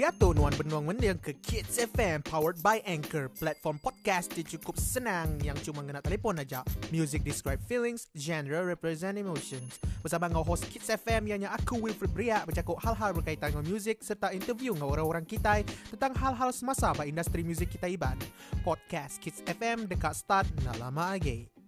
Dia tu nuan benuang mendeng ke Kids FM powered by Anchor, platform podcast yang cukup senang yang cuma kena telefon aja. Music describe feelings, genre represent emotions. Bersama dengan host Kids FM yang aku Wilfred Bria bercakap hal-hal berkaitan dengan music serta interview dengan orang-orang kita tentang hal-hal semasa pada industri music kita iban. Podcast Kids FM dekat start nak lama lagi.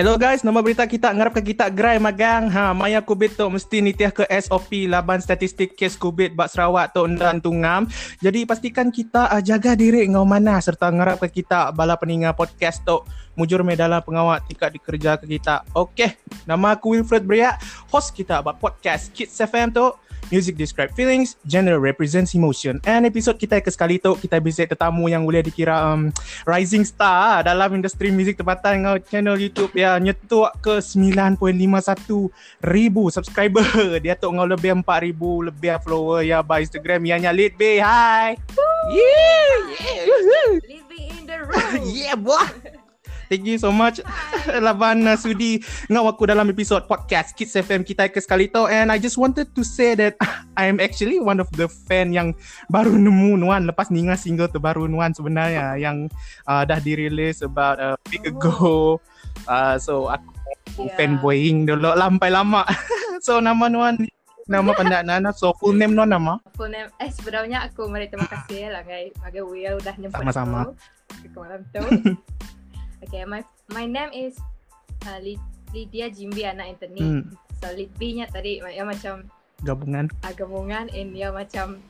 Hello guys, nama berita kita ngarap ke kita gerai magang. Ha, maya COVID tu mesti nitiah ke SOP laban statistik kes COVID bak Sarawak tu dan tungam. Jadi pastikan kita uh, jaga diri ngau mana serta ngarap ke kita bala peninga podcast tu mujur me dalam pengawat tingkat dikerja ke kita. Okey, nama aku Wilfred Bria, host kita bak podcast Kids FM tu. Music describe feelings, genre represents emotion. And episod kita ke sekali tu kita visit tetamu yang boleh dikira um, rising star dalam industri music tempatan dengan channel YouTube ya nyetuk ke 9.51 ribu subscriber. Dia tu ngau lebih 4 ribu lebih follower ya by Instagram yang Bay. Hi. Yeah. yeah. Living in the room. yeah, boy. Thank you so much. Laban uh, sudi Ngau aku dalam episod podcast Kids FM kita ke sekali tu And I just wanted to say that I am actually one of the fan yang Baru nemu Nuan. Lepas ninga single terbaru Nuan sebenarnya Yang uh, dah dirilis about a week ago. Uh, So aku yeah. fanboying dulu. Lampai lama. So nama Nuan Nama pendak Nana. So full name Nuan nama? Full name. Eh sebenarnya aku Mari terima kasih lah Gai Magai Will dah nyemput Sama-sama. Ke malam tu Okay, my my name is uh, Lydia Jimbi anak Anthony. Hmm. So Lidbi nya tadi yang macam gabungan. Uh, gabungan and dia macam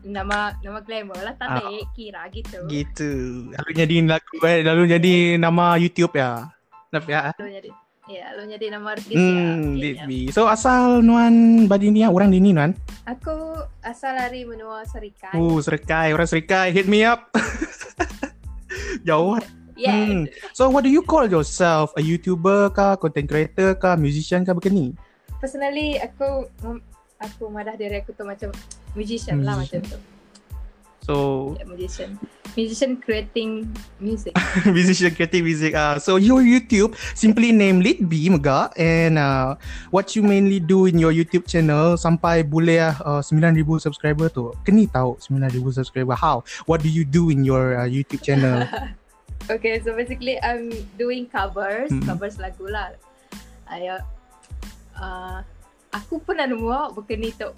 nama nama glamour lah tak uh, kira gitu. Gitu. Lalu jadi lagu eh lalu jadi nama YouTube ya. Tapi ya. Lalu jadi Ya, lo jadi nama artis hmm, ya. Okay, so asal nuan badi ni orang di ni nuan? Aku asal dari menua Serikai. Oh, Serikai. Orang Serikai hit me up. Jauh. Yeah. Hmm. So what do you call yourself? A YouTuber kah, content creator kah, musician kah begini? Personally aku aku madah diri aku tu macam musician, musician. lah macam tu. So yeah, musician. Musician creating music. musician creating music. Uh, so your YouTube simply name Lead B Mega and uh, what you mainly do in your YouTube channel sampai boleh uh, 9,000 subscriber tu. Keni tahu 9,000 subscriber. How? What do you do in your uh, YouTube channel? Okay, so basically I'm doing covers, mm-hmm. covers lagu lah. Ayo, uh, aku pernah nemu bukan ni tu.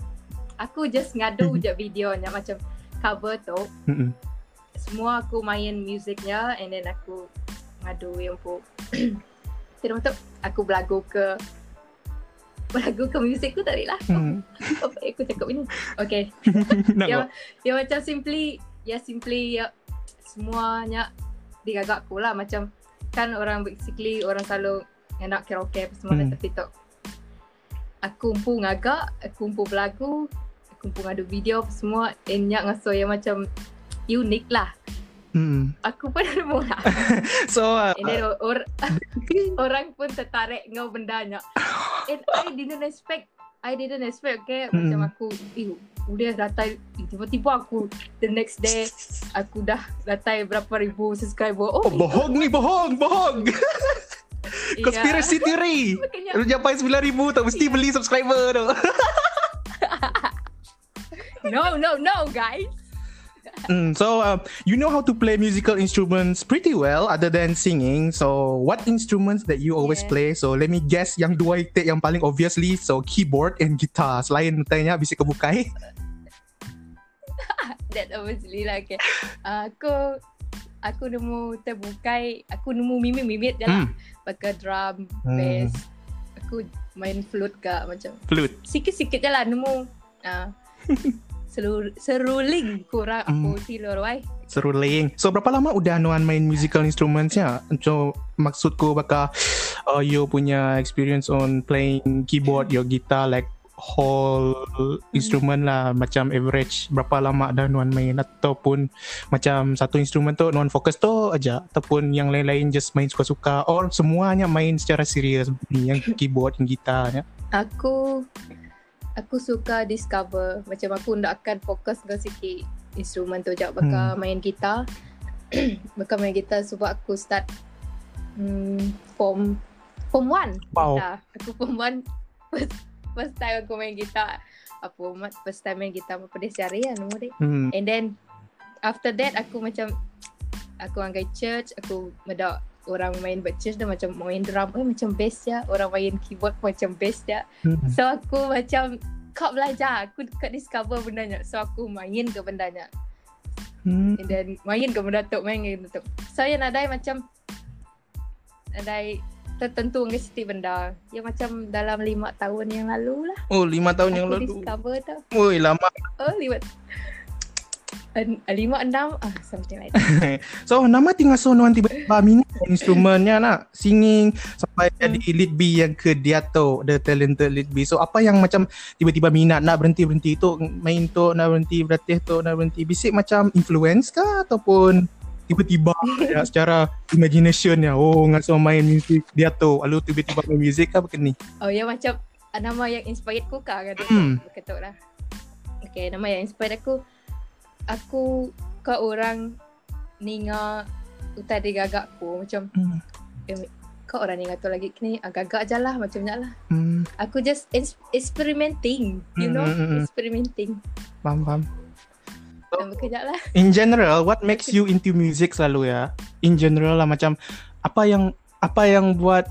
Aku just ngadu mm-hmm. je videonya macam cover tu. Mm-hmm. Semua aku main musiknya and then aku ngadu yang pun. Tidak betul. Aku belagu ke belagu ke muzik tu tadi lah. Hmm. Apa aku cakap ini? Okay. dia, dia macam simply, ya simply ya semuanya digagak aku lah macam kan orang basically orang selalu nak karaoke apa semua hmm. tapi tu aku pun ngagak aku pun berlagu aku pun ada video apa semua enyak ngaso yang macam unik lah Hmm. Aku pun ada mula. so, uh, And then or, orang pun tertarik ngau bendanya. And I didn't expect I didn't expect okay hmm. macam aku eh udah datai tiba-tiba aku the next day aku dah datai berapa ribu subscriber. Oh, oh bohong ni bohong bohong. Conspiracy yeah. theory Lu sampai 9,000 tak mesti yeah. beli subscriber tu. No no no guys Mm, so uh, you know how to play musical instruments pretty well other than singing. So what instruments that you always yeah. play? So let me guess yang dua itu yang paling obviously so keyboard and guitar. Selain tanya bisa kebukai. That obviously lah okay. Uh, aku aku nemu terbukai, aku nemu mimit-mimit je lah. Hmm. Pakai drum, hmm. bass. Aku main flute ke macam. Flute. Sikit-sikit je lah nemu. Uh, seruling kurang aku mm. tidur wai. Seruling. So berapa lama udah Nuan main musical instruments ya? So maksudku bakal uh, you punya experience on playing keyboard, your guitar like whole mm. instrument lah macam average berapa lama dah Nuan main ataupun macam satu instrumen tu Nuan fokus tu aja ataupun yang lain-lain just main suka-suka or semuanya main secara serius yang keyboard yang gitar ya. Aku aku suka discover macam aku nak akan fokus dengan sikit instrumen tu jap bakal hmm. main gitar bakal main gitar sebab aku start hmm, form form 1 Wow. gitar. Aku form 1 first, first time aku main gitar. Apa mat first time main gitar apa dia cari kan nama dia. Hmm. And then after that aku macam aku angkat church, aku medak orang main buat church dah macam main drum eh macam bass ya, orang main keyboard macam bass ya. Hmm. So aku macam kau belajar, aku dekat discover benda So aku main ke benda Hmm. And then main ke benda tu, main ke benda tu. So yang ada macam ada tertentu dengan setiap benda. Yang macam dalam lima tahun yang lalu lah. Oh, lima tahun yang aku lalu. discover tu. Oi, lama. Oh, lima. Lima, enam, ah, something like that. So, nama tinggal sonoan tiba-tiba minat instrumennya nak singing sampai Hmm. jadi lead B yang ke Diato, the talented lead B. So, apa yang macam tiba-tiba minat nak berhenti-berhenti tu main tu, nak berhenti berlatih tu, nak berhenti bisik macam influence kah ataupun tiba-tiba ya, secara imagination ya oh ngaso main music Diato lalu tiba-tiba main music kah begini Oh, ya macam nama yang inspired aku kah kan? Hmm. Betul lah. Okay, nama yang inspired aku, aku ke orang ninga utari gagak aku macam Hmm. eh, kau orang ninga tu lagi kini agak-agak je lah macam ni lah. hmm, Aku just ins- experimenting, you know, Hmm, hmm, hmm. experimenting. faham faham Dan bekerja lah. In general, what makes you into music selalu ya? In general lah macam apa yang apa yang buat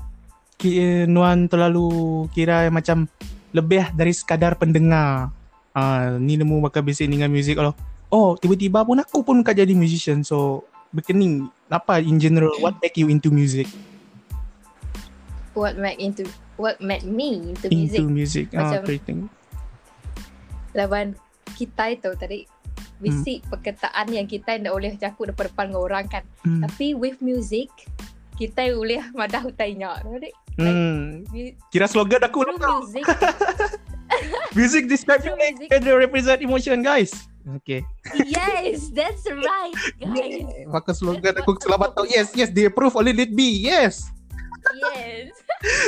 ki, Nuan terlalu kira macam lebih dari sekadar pendengar. Ah, ni nemu bakal bisik dengan music kalau oh tiba-tiba pun aku pun kan jadi musician so bekening apa in general what make you into music What make into what made me into music. into music ah Macam- creating Lawan kita itu tadi bisik perkataan yang kita tidak boleh cakap depan-depan dengan orang kan. hmm. Tapi with music kita boleh madah utainya. Tadi hmm. mu- kira slogan aku lah music music describe music. and represent emotion guys okay yes, that's right, guys. Maka slogan aku selamat tahu. Yes, yes, they approve oleh Lead B. Yes. Yes.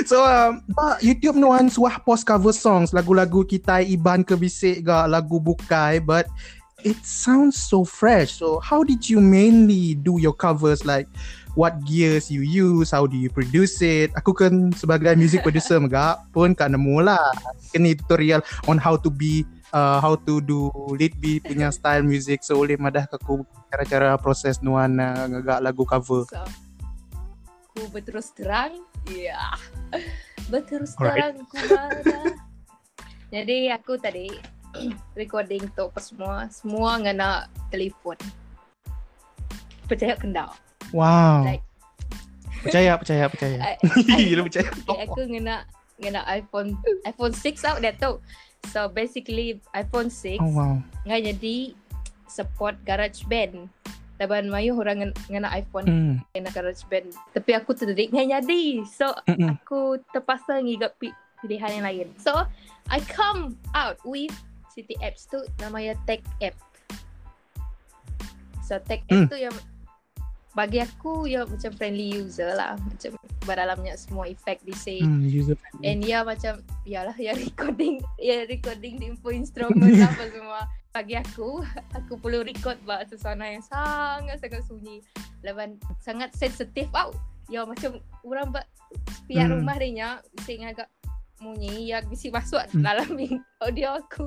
So, um, YouTube nuan suah post cover songs lagu-lagu kita Iban ke bisik ga lagu bukai but it sounds so fresh. So, how did you mainly do your covers like what gears you use, how do you produce it? Aku kan sebagai music producer megak pun kan nemu lah kini tutorial on how to be uh, how to do lead punya style music so boleh madah aku cara-cara proses nuan uh, ngagak lagu cover. So, ku berterus terang. Ya. Yeah. Berterus Alright. terang ku marah. Jadi aku tadi recording tu apa semua, semua ngena telefon. Percaya kendal. Wow. Like- percaya, percaya, percaya. I, Gila percaya. okay, aku ngena ngena iPhone iPhone 6 out dah tu. So basically iPhone 6 Oh wow. ngai jadi support GarageBand. Taban mayu orang ngena iPhone Hmm. ngena GarageBand. Tapi aku terdedik ngai jadi. So Mm-mm. aku terpaksa ngigap pi- pilihan yang lain. So I come out with City Apps tu namanya Tech App. So Tech App Hmm. tu yang bagi aku ya macam friendly user lah. Macam berdalamnya semua efek di save Hmm, user friendly. And ya macam Yalah ya recording Ya recording di info instrument apa semua. Bagi aku Aku perlu record buat suasana yang sangat-sangat sunyi. Lepas sangat sensitif tau. Ya macam Orang buat Pihak Hmm. rumah dia nya Bising agak Munyi Ya bisik masuk Hmm. dalam audio aku.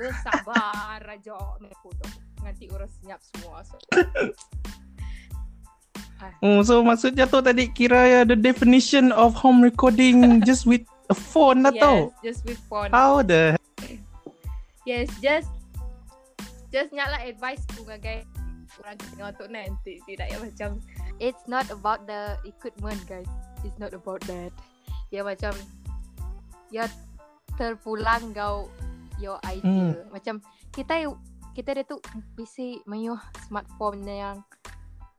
Bersabar Raja Aku Nanti orang senyap semua so, Oh, so maksudnya tu tadi kira ya the definition of home recording just with a phone lah Yes tau. Just with phone How the Yes, just just nyala advice ku ngagai orang tengok tu nanti tidak ya macam it's not about the equipment guys. It's not about that. Ya macam ya terpulang kau your idea. Macam kita kita dia tu bisi mayuh smartphone yang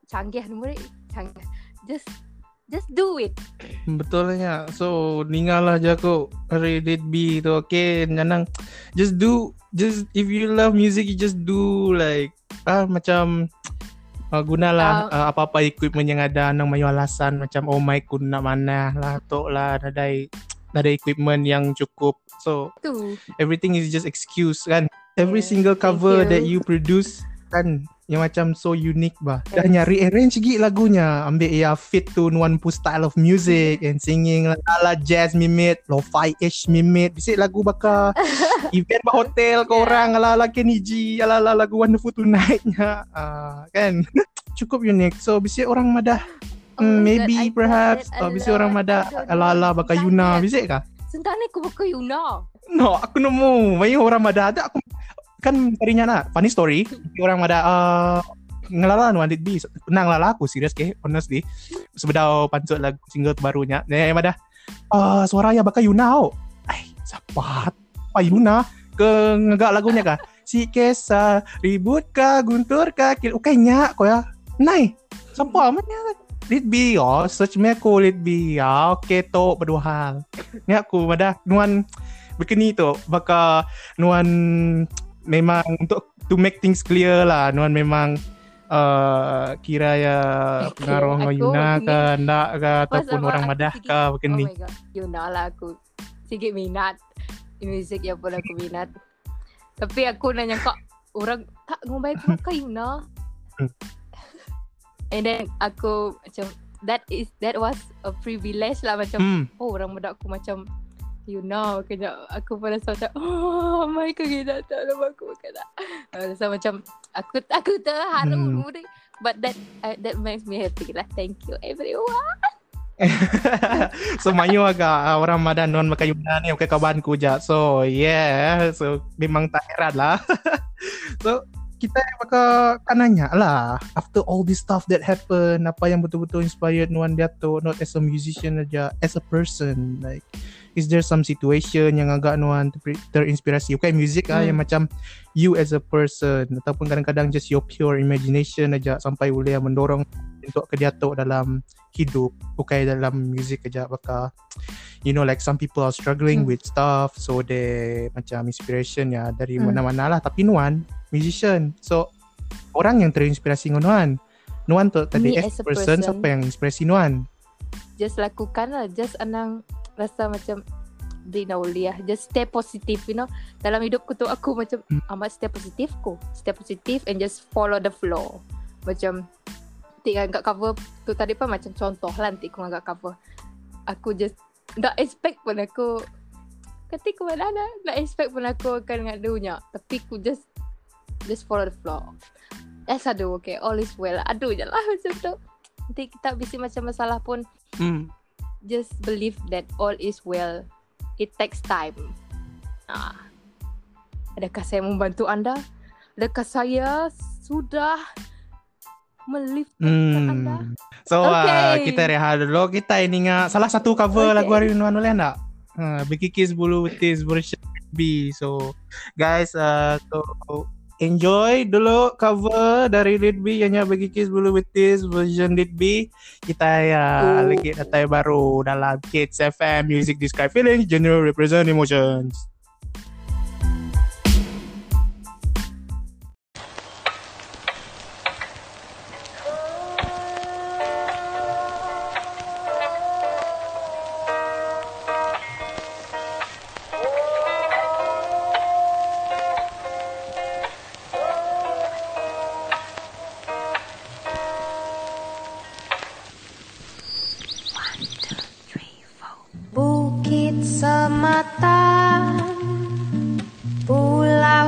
canggih murid canggih. Just just do it. betulnya. So ninggal lah je aku Reddit B tu okay Nanang just do just if you love music you just do like ah macam uh, gunalah uh, apa-apa equipment yang ada nang mayu alasan macam oh mic ku nak mana lah tu lah ada ada equipment yang cukup so Tu. everything is just excuse kan every Yeah, single cover you. that you produce kan yang macam so unique bah. Dah nyari arrange gig lagunya, ambil ya fit to Nuan Pu style of music and singing lah, ala jazz mimit, lo-fi ish mimit. Bisik lagu bakal event bah hotel kau orang ala ala Keniji, ala ala lagu Wonderful Tonight-nya. Uh, kan? Cukup unik. So bisik orang madah Oh mm, maybe God, perhaps that bisik orang madah ala ala bakal. Yuna bisik kah? Sebentar ni aku buka Yuna. No, aku nemu. Banyak orang ada ada aku kan tadinya nak funny story. Orang ada uh, ngelalan one it be nang lala aku serius ke honestly sebedau pancut lagu single terbarunya ne ada uh, suara ya bakal Yuna oh. Ai, siapa? Apa Yuna? Ke ngegak lagunya kah? Si Kesa ribut kah guntur kah kil ukainya ko ya. Nai. Siapa mana? Lit B oh, search me aku Lit B. Ya, okay to berdua hal. Ni aku ada nuan begini tu bakal nuan memang untuk to make things clear lah nuan memang uh, kira ya Okay, pengaruh aku Yuna ke ndak ke ataupun orang madah sikit- ke begini. Oh my god. Yuna lah aku. Sikit minat. Music yang pun aku minat. Tapi aku nanya kak orang tak ngombai aku ke Yuna. And then aku macam that is that was a privilege lah macam Hmm. oh orang muda aku macam you know kejap aku pun rasa macam oh my kena tak nama aku kena rasa macam aku aku terharu Hmm. hmm. but that uh, that makes me happy lah thank you everyone so mayu agak uh, orang madan non makan Yuna ni bukan kawanku je. So yeah, so memang tak heran lah. so kita bakal kan nanya lah after all this stuff that happen apa yang betul-betul inspired Nuan Dato not as a musician aja as a person like is there some situation yang agak Nuan ter- terinspirasi bukan music ah Hmm. yang macam you as a person ataupun kadang-kadang just your pure imagination aja sampai boleh mendorong untuk ke Dato dalam hidup bukan dalam music aja bakal you know like some people are struggling Hmm. with stuff so they macam inspiration ya dari Hmm. mana-mana lah tapi Nuan musician so orang yang terinspirasi dengan Nuan Nuan tu tadi as, as a person, person. siapa yang inspirasi Nuan just lakukan lah just anang rasa macam beri nauliah just stay positive you know. Dalam hidupku tu aku macam Hmm. amat stay positif ku stay positif and just follow the flow. Macam nanti angkat cover tu tadi pun macam contoh lah nanti aku angkat cover. Aku just tak expect pun aku ketika mana ada tak expect pun aku akan ngadunya tapi aku just just follow the flow. Yes aduh okay all is well. Aduh je lah macam tu. Nanti kita bisik macam masalah pun. Hmm. Just believe that all is well. It takes time. Ah. Adakah saya membantu anda? Adakah saya sudah anda? Hmm. So uh, Okay. kita rehat dulu Kita ini nga Salah satu cover Okay. lagu hari Nuan boleh tak? Uh, Biki Kiss Bulu Betis version B So guys uh, so enjoy dulu cover dari B. Yang bagi Kiss Bulu Betis version Lead B. Kita ya Oh. lagi datang baru dalam Kids FM Music Describe Feelings General Represent Emotions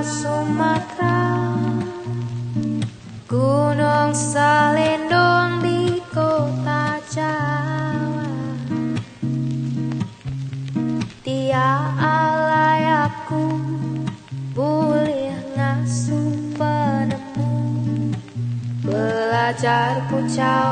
Sumatera Gunung Selendong di kota Jawa. Tiap alay aku boleh ngasuh penemu. Belajar pucau lalengau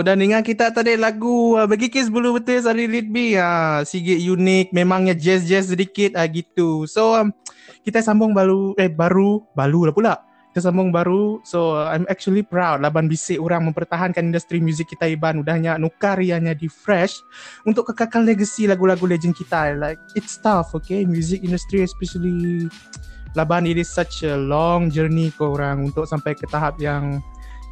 Dan ingat kita tadi lagu uh, Bagi Kiss Bulu Betul Sari B ha, Sigit unik Memangnya jazz-jazz sedikit uh, gitu. So um, kita sambung baru Eh baru Baru lah pula. Kita sambung baru So uh, I'm actually proud Laban bisik orang mempertahankan industri muzik kita Iban. Udahnya nukar ianya di fresh Untuk kekakal legacy lagu-lagu legend kita. Like it's tough okay? Music industry especially Laban it is such a long journey ke orang Untuk sampai ke tahap yang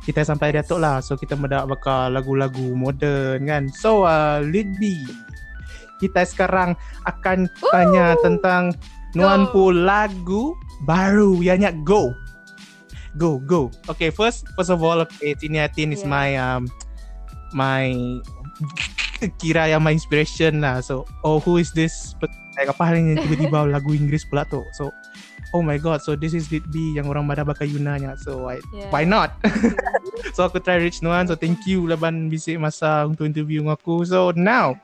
kita sampai Datuk lah. So kita mendak bakal lagu-lagu moden kan. So uh, B kita sekarang akan Ooh. tanya tentang nuanpu lagu baru. Ianya go. Go go. Okay first first of all okay Tini Atin is Yeah. my um my kira yang my inspiration lah. So oh who is this? Like apa hal ini tiba-tiba lagu Inggris pula tu. So oh my god so this is lead B yang orang pada pakai Yunanya so I, Yeah. why not? So aku try reach Nuan. So thank you Laban bisik masa Untuk interview dengan aku. So now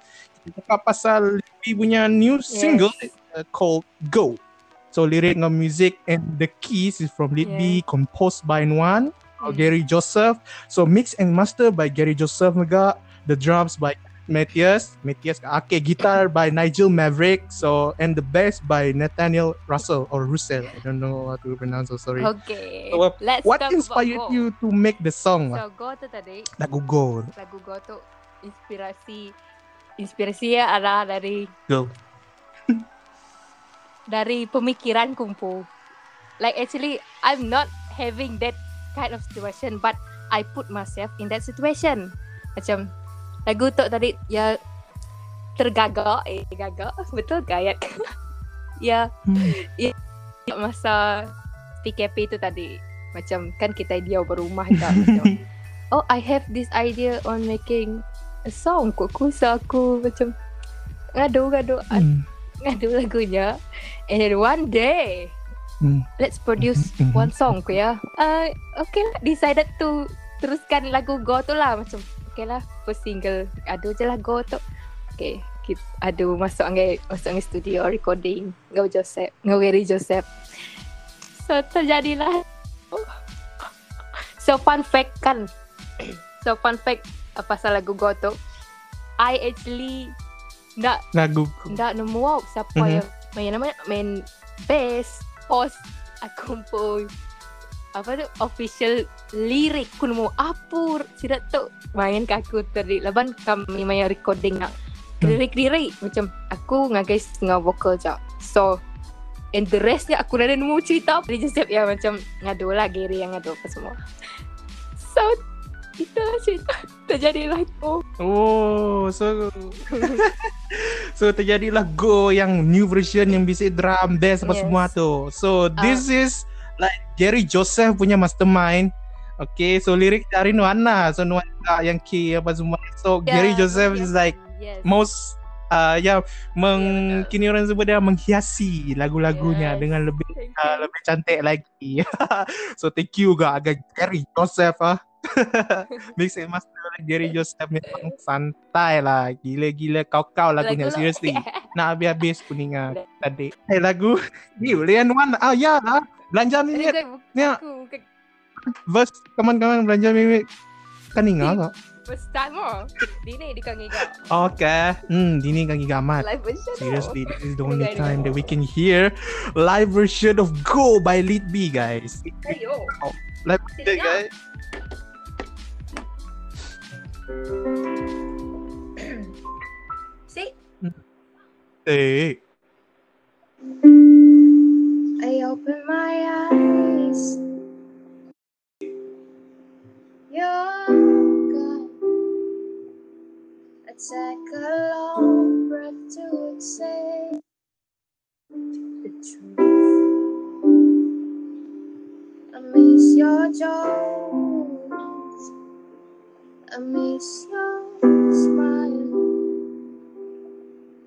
Kita cakap pasal Lipi punya new Yes. single uh, Called Go. So lirik dengan music And the keys is from Lead B Composed by Nuan Hmm. Gary Joseph. So mix and master by Gary Joseph juga. The drums by Matthias Matthias Okay guitar by Nigel Maverick So and the bass by Nathaniel Russell Or Russell I don't know how to pronounce So sorry Okay. So, uh, Let's What talk inspired about Go. you to make the song? So Go tu tadi Lagu Go lagu Go tu inspirasi inspirasinya adalah dari Go dari pemikiran kumpu. Like actually I'm not having that kind of situation but I put myself in that situation. Macam lagu tu tadi ya tergagak eh gagak betul gayat. ya Hmm. masa PKP tu tadi macam kan kita dia berumah macam oh I have this idea on making a song kok kusa aku macam ngadu ngadu Hmm. ngadu lagunya and then one day Hmm. let's produce Mhm. one song ko ya uh, okay lah decided to teruskan lagu Go tu lah macam okay lah first single. Adu je lah Go tu okay kita adu masuk angin masuk angin studio recording. Ngau Joseph ngau Gary Joseph. So terjadilah. So fun fact kan? So fun fact uh, pasal lagu Go tu I actually nak Lagu tak nemu wow, siapa Mhm. yang main nama main bass, post aku pun apa tu? Official lirik. Ku nemu apa tidak tu main ke aku tadi laban kami main recording nak Hmm. lirik-lirik. Macam aku dengan guys dengan vokal je so and the restnya aku ada nemu cerita. Dia just ya macam ngadu lah. Gary yang ngadu apa semua. So itulah cerita. Terjadilah tu Oh So So terjadilah Go Yang new version Yang bisik drum Bass apa Yes. semua tu. So this is Like Gary Joseph punya mastermind Okay so lirik dari Nuana So Nuana yang key apa semua So Gary Yeah, Joseph is yes, like yes. Most uh, Ya meng, Ya, betul. Kini orang sebut dia Menghiasi lagu-lagunya Yes. Dengan lebih uh, you. lebih cantik lagi. so thank you juga agak Gary Joseph ah. Mix and master Gary Joseph memang santai lah. Gila-gila kau-kau lagunya Lagu- seriously. Nak habis-habis kuningan tadi. Eh lagu ni Lian Wan. Ah ya lah. Belanja Ini minit. kan Ni aku bukan verse kawan-kawan belanja minit. Kan ingat tak? first time oh. Di ni di kangi kau. Okay. Hmm, dini kaki gamat. Live version. Seriously, this is the Ini only guys. time that we can hear live version of Go by Lead B, guys. Ayo. Live Sedap. version, guys. See? Eh, I open my eyes. You're gone. I take a long breath to exhale the truth. I miss your jokes. I miss your smile.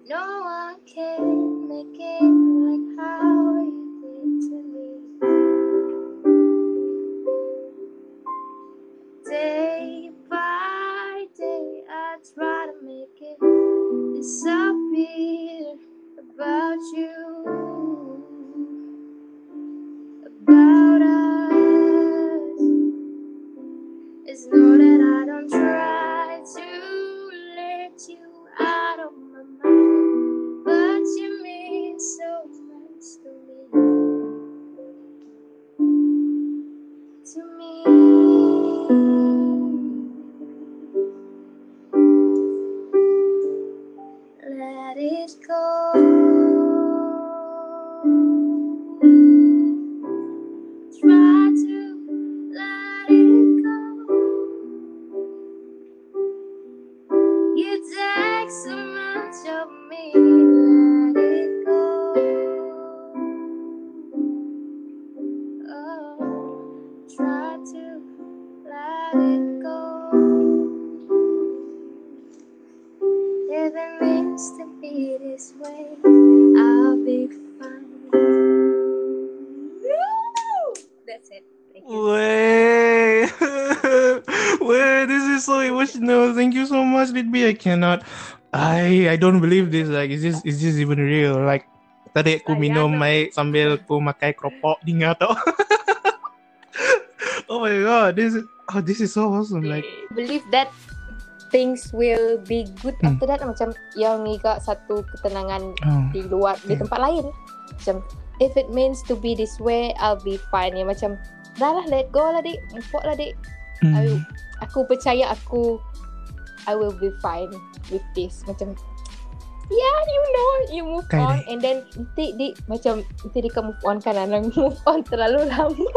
No one can make it like how you did I cannot. I I don't believe this. Like, is this is this even real? Like, tadi aku minum lah. air sambil aku makai keropok dengar tau. oh my god, this is oh this is so awesome. Like, believe that things will be good Hmm. after that macam yang Iga satu ketenangan oh, di luar di Hmm. tempat lain macam if it means to be this way I'll be fine ya macam dah lah let go lah dik lah dik mm, Ayu. aku percaya aku I will be fine with this. Macam yeah you know you move Kaya on. And then nanti dik macam nanti dia move on kan. Anak move on terlalu lama.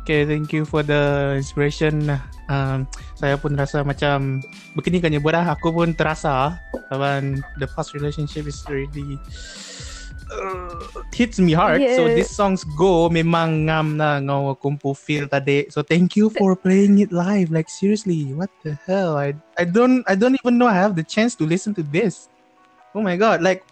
Okay, thank you for the inspiration. Um, saya pun rasa macam begini kan ya aku pun terasa kawan the past relationship is really uh, hits me hard. So Yeah. this songs go memang ngam na ngau kumpu feel tadi. So thank you for playing it live. Like seriously, what the hell? I I don't I don't even know I have the chance to listen to this. Oh my god, like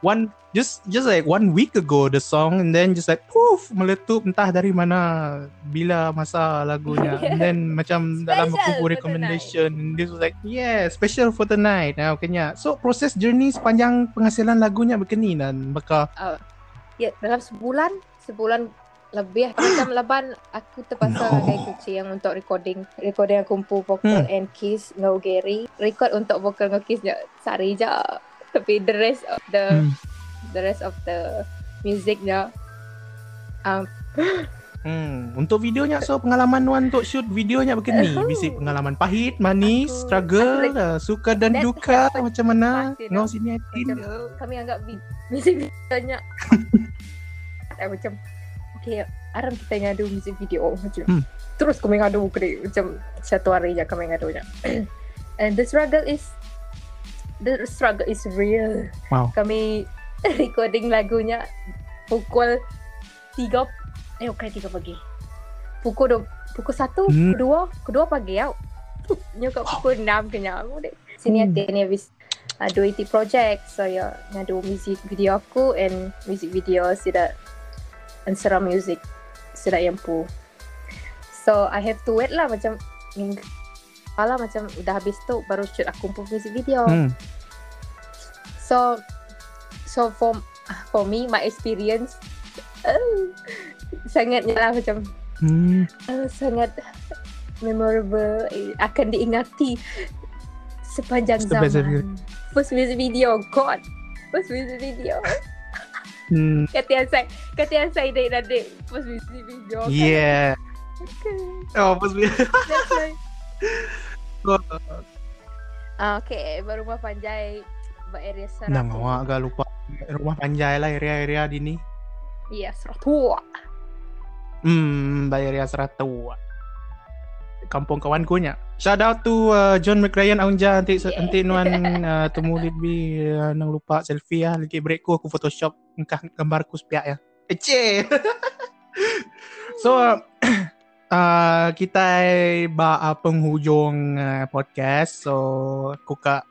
one just just like one week ago the song and then just like poof meletup entah dari mana bila masa lagunya and then macam dalam Special for recommendation and this was like yeah special for the night now kenya so proses journey sepanjang penghasilan lagunya begini dan maka ya dalam sebulan sebulan lebih macam laban aku terpaksa No. no. kayak kucing untuk recording recording kumpu vokal Hmm. and keys ngau Gary record untuk vokal ngau keys je sehari je tapi the rest of the Hmm. the rest of the music je um, Hmm, untuk videonya so pengalaman Wan untuk shoot videonya begini. Oh. Bisi pengalaman pahit, manis, Aku- struggle, aku like- uh, suka dan duka macam mana? Ngau know. sini Atin. Macam kami anggap music videonya eh, macam okay aram kita ngadu music video macam Hmm. terus kami ngadu kena macam satu hari je kami ngadu je and the struggle is the struggle is real. Wow. kami recording lagunya pukul tiga. Eh bukan tiga pagi. Pukul dua pukul satu Hmm. kedua kedua pagi tau nyokap pukul enam kenyang aku dek. Sini Hmm. ada ni habis uh, dua IT project. So ya ngadu music video aku and music video sida ansara music sida yampu so I have to wait lah macam minggu Malah macam udah habis tu baru shoot aku pun music video. Hmm. So so for for me my experience uh, sangat lah macam Hmm. uh, sangat memorable akan diingati sepanjang step zaman. First music video, God. First music video. Hmm. Kata yang saya, kata yang saya dan dek first music video. kan. Yeah. Okay. Oh, That's right. Ah, okay, baru rumah Panjai area Seratu. Nang awak agak lupa rumah panjai lah area-area di ni. Iya, Seratu. Hmm, by area Seratu. Kampung kawanku nya. Shout out to uh, John McRyan Aunja nanti Yeah. nanti nuan uh, temu Lidbi uh, nang lupa selfie ya lagi breakku aku photoshop engkah gambarku sepiak ya. Ece. so uh, uh, kita ba uh, penghujung uh, podcast so aku kak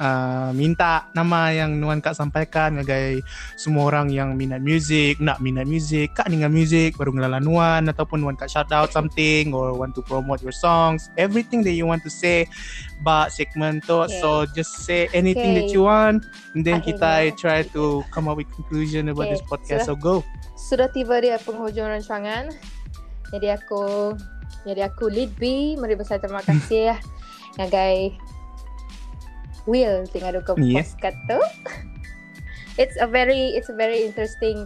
uh, minta nama yang nuan kak sampaikan ngagai semua orang yang minat music, nak minat music, kak dengan music, baru ngelalan Wan ataupun Wan kak shout out something or want to promote your songs, everything that you want to say ba segment tu. Okay. So just say anything that Okay. you want and then Akhirnya. kita try to come up with conclusion about Okay, this podcast. So go. Sudah tiba di penghujung rancangan. Jadi aku jadi aku lead B. Mari besar terima kasih ya. Ngagai Will tinggal ke Yeah. podcast tu. It's a very it's a very interesting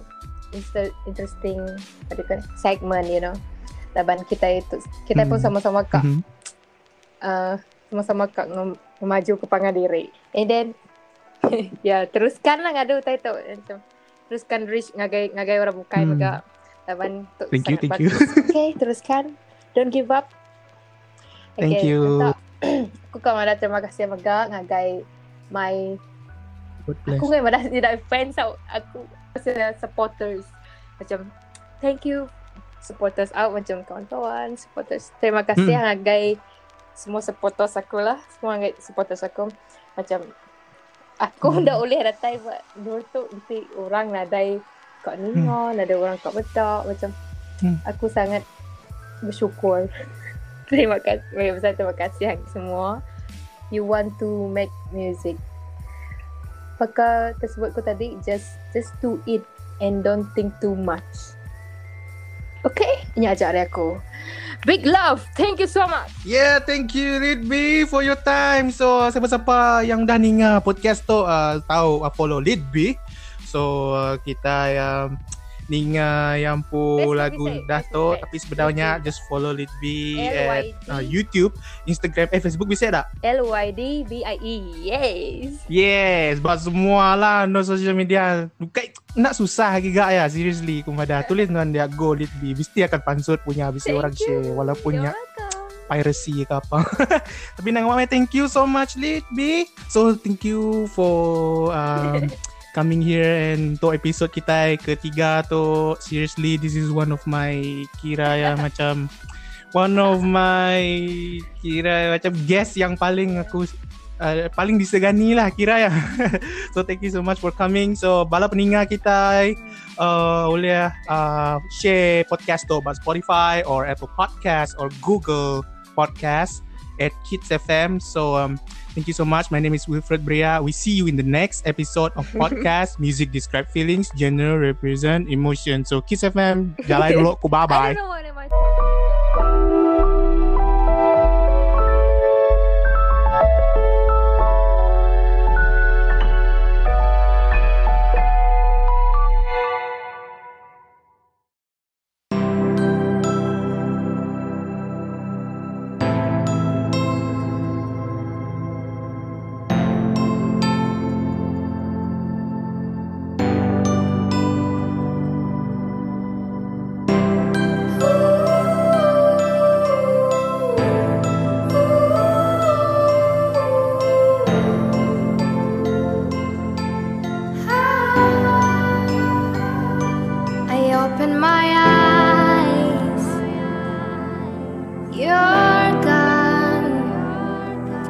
inter- interesting apa kata, segment you know. Laban kita itu kita pun Hmm. sama-sama kak Mhm. uh, sama-sama kak memaju ke pangandiri. And then ya teruskan lah ngadu title macam teruskan reach ngagai ngagai orang bukai Hmm. hmm. Laban tu Thank you, thank you. bagus. Okay, teruskan. Don't give up. Thank you. Untuk, aku kau ada terima kasih juga ngagai my. Aku kan dah tidak fans tau. Aku rasa supporters. Macam thank you supporters out macam kawan-kawan, supporters. Terima kasih Hmm. hargai semua supporters aku lah. Semua hargai supporters aku. Macam aku Hmm. dah boleh datai buat dulu tu orang nadai kat Ningon, ada orang kat Betak macam Hmm. aku sangat bersyukur. terima kasih. Banyak besar terima kasih hang semua. You want to make music. Pakar tersebut ku tadi just just do it and don't think too much. Okay, ini ajar aku. Big love. Thank you so much. Yeah, thank you Lidby for your time. So, siapa-siapa yang dah dengar podcast tu uh, tahu uh, follow Lidby. So, uh, kita yang dengar yang pun Best lagu bisa, bisa. tapi sebenarnya just follow Lidby at LYD. uh, YouTube, Instagram, eh Facebook bisa tak? L Y D B I E. Yes. Yes, buat semua lah no social media. Bukan nak susah juga ya, seriously. Kumada tulis dengan dia go Lidby, mesti akan pansut punya Thank orang you. share walaupun ya piracy ke apa. Tapi nang mama thank you so much Lit B. So thank you for um, coming here and to episode kita ketiga tu seriously this is one of my kira ya macam one of my kira macam guest yang paling aku uh, paling disegani lah kira ya. so thank you so much for coming. So bala pendengar kita uh, boleh uh, share podcast tu kat Spotify or Apple Podcast or Google Podcast at Kids FM. So um, thank you so much. My name is Wilfred Brea. We see you in the next episode of podcast Music Describe Feelings, Genre Represent Emotion. So Kids FM, jalan dulu. Bye I bye.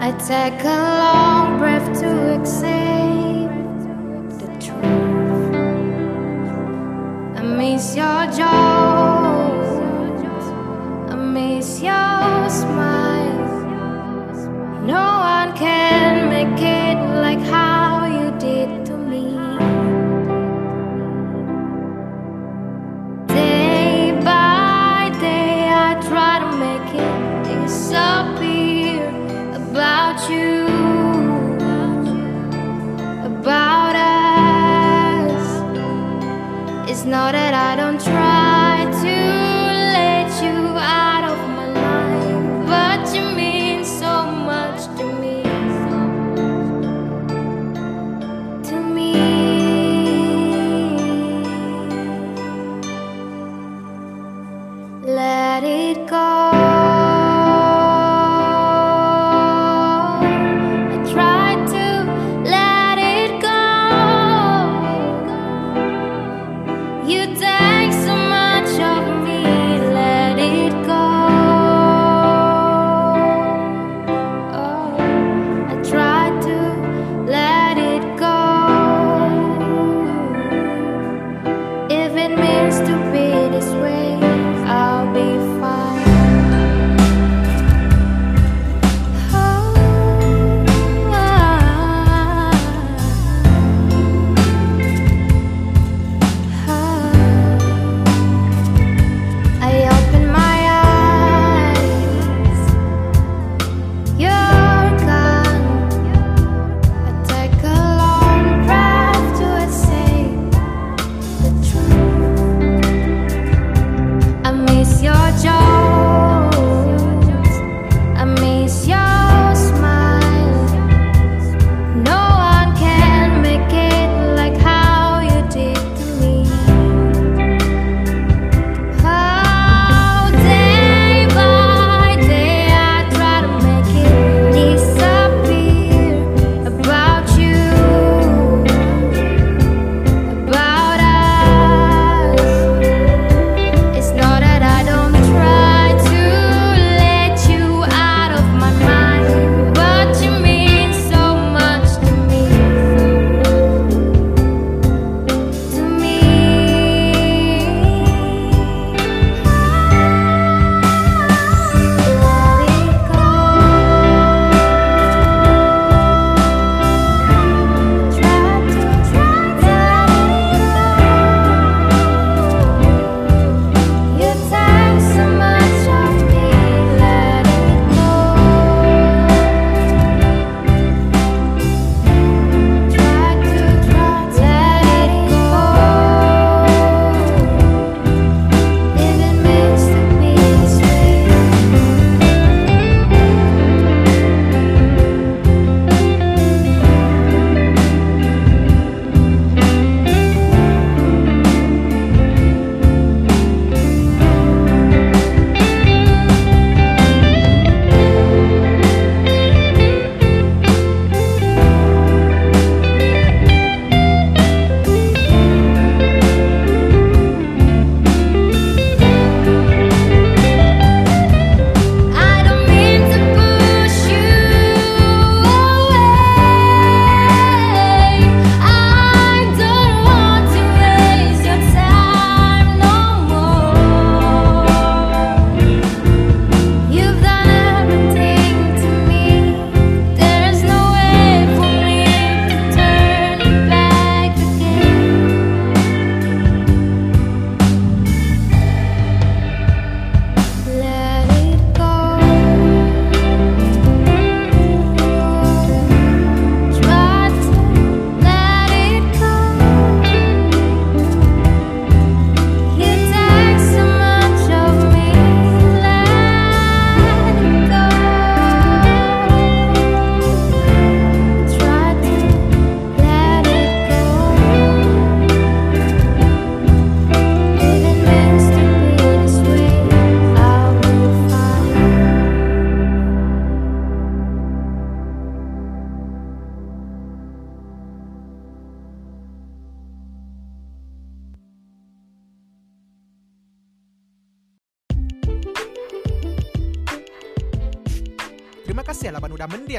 I take a long breath to exhale the truth. I miss your jokes. I miss your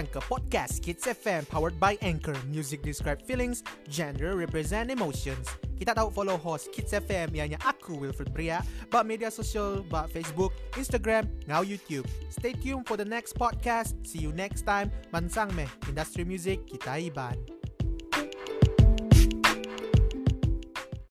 mendiang podcast Kids FM powered by Anchor. Music describe feelings, genre represent emotions. Kita tahu follow host Kids FM ianya aku Wilfred Bria, bak media sosial, bak Facebook, Instagram, ngau YouTube. Stay tuned for the next podcast. See you next time. Mansang meh, industry music kita iban.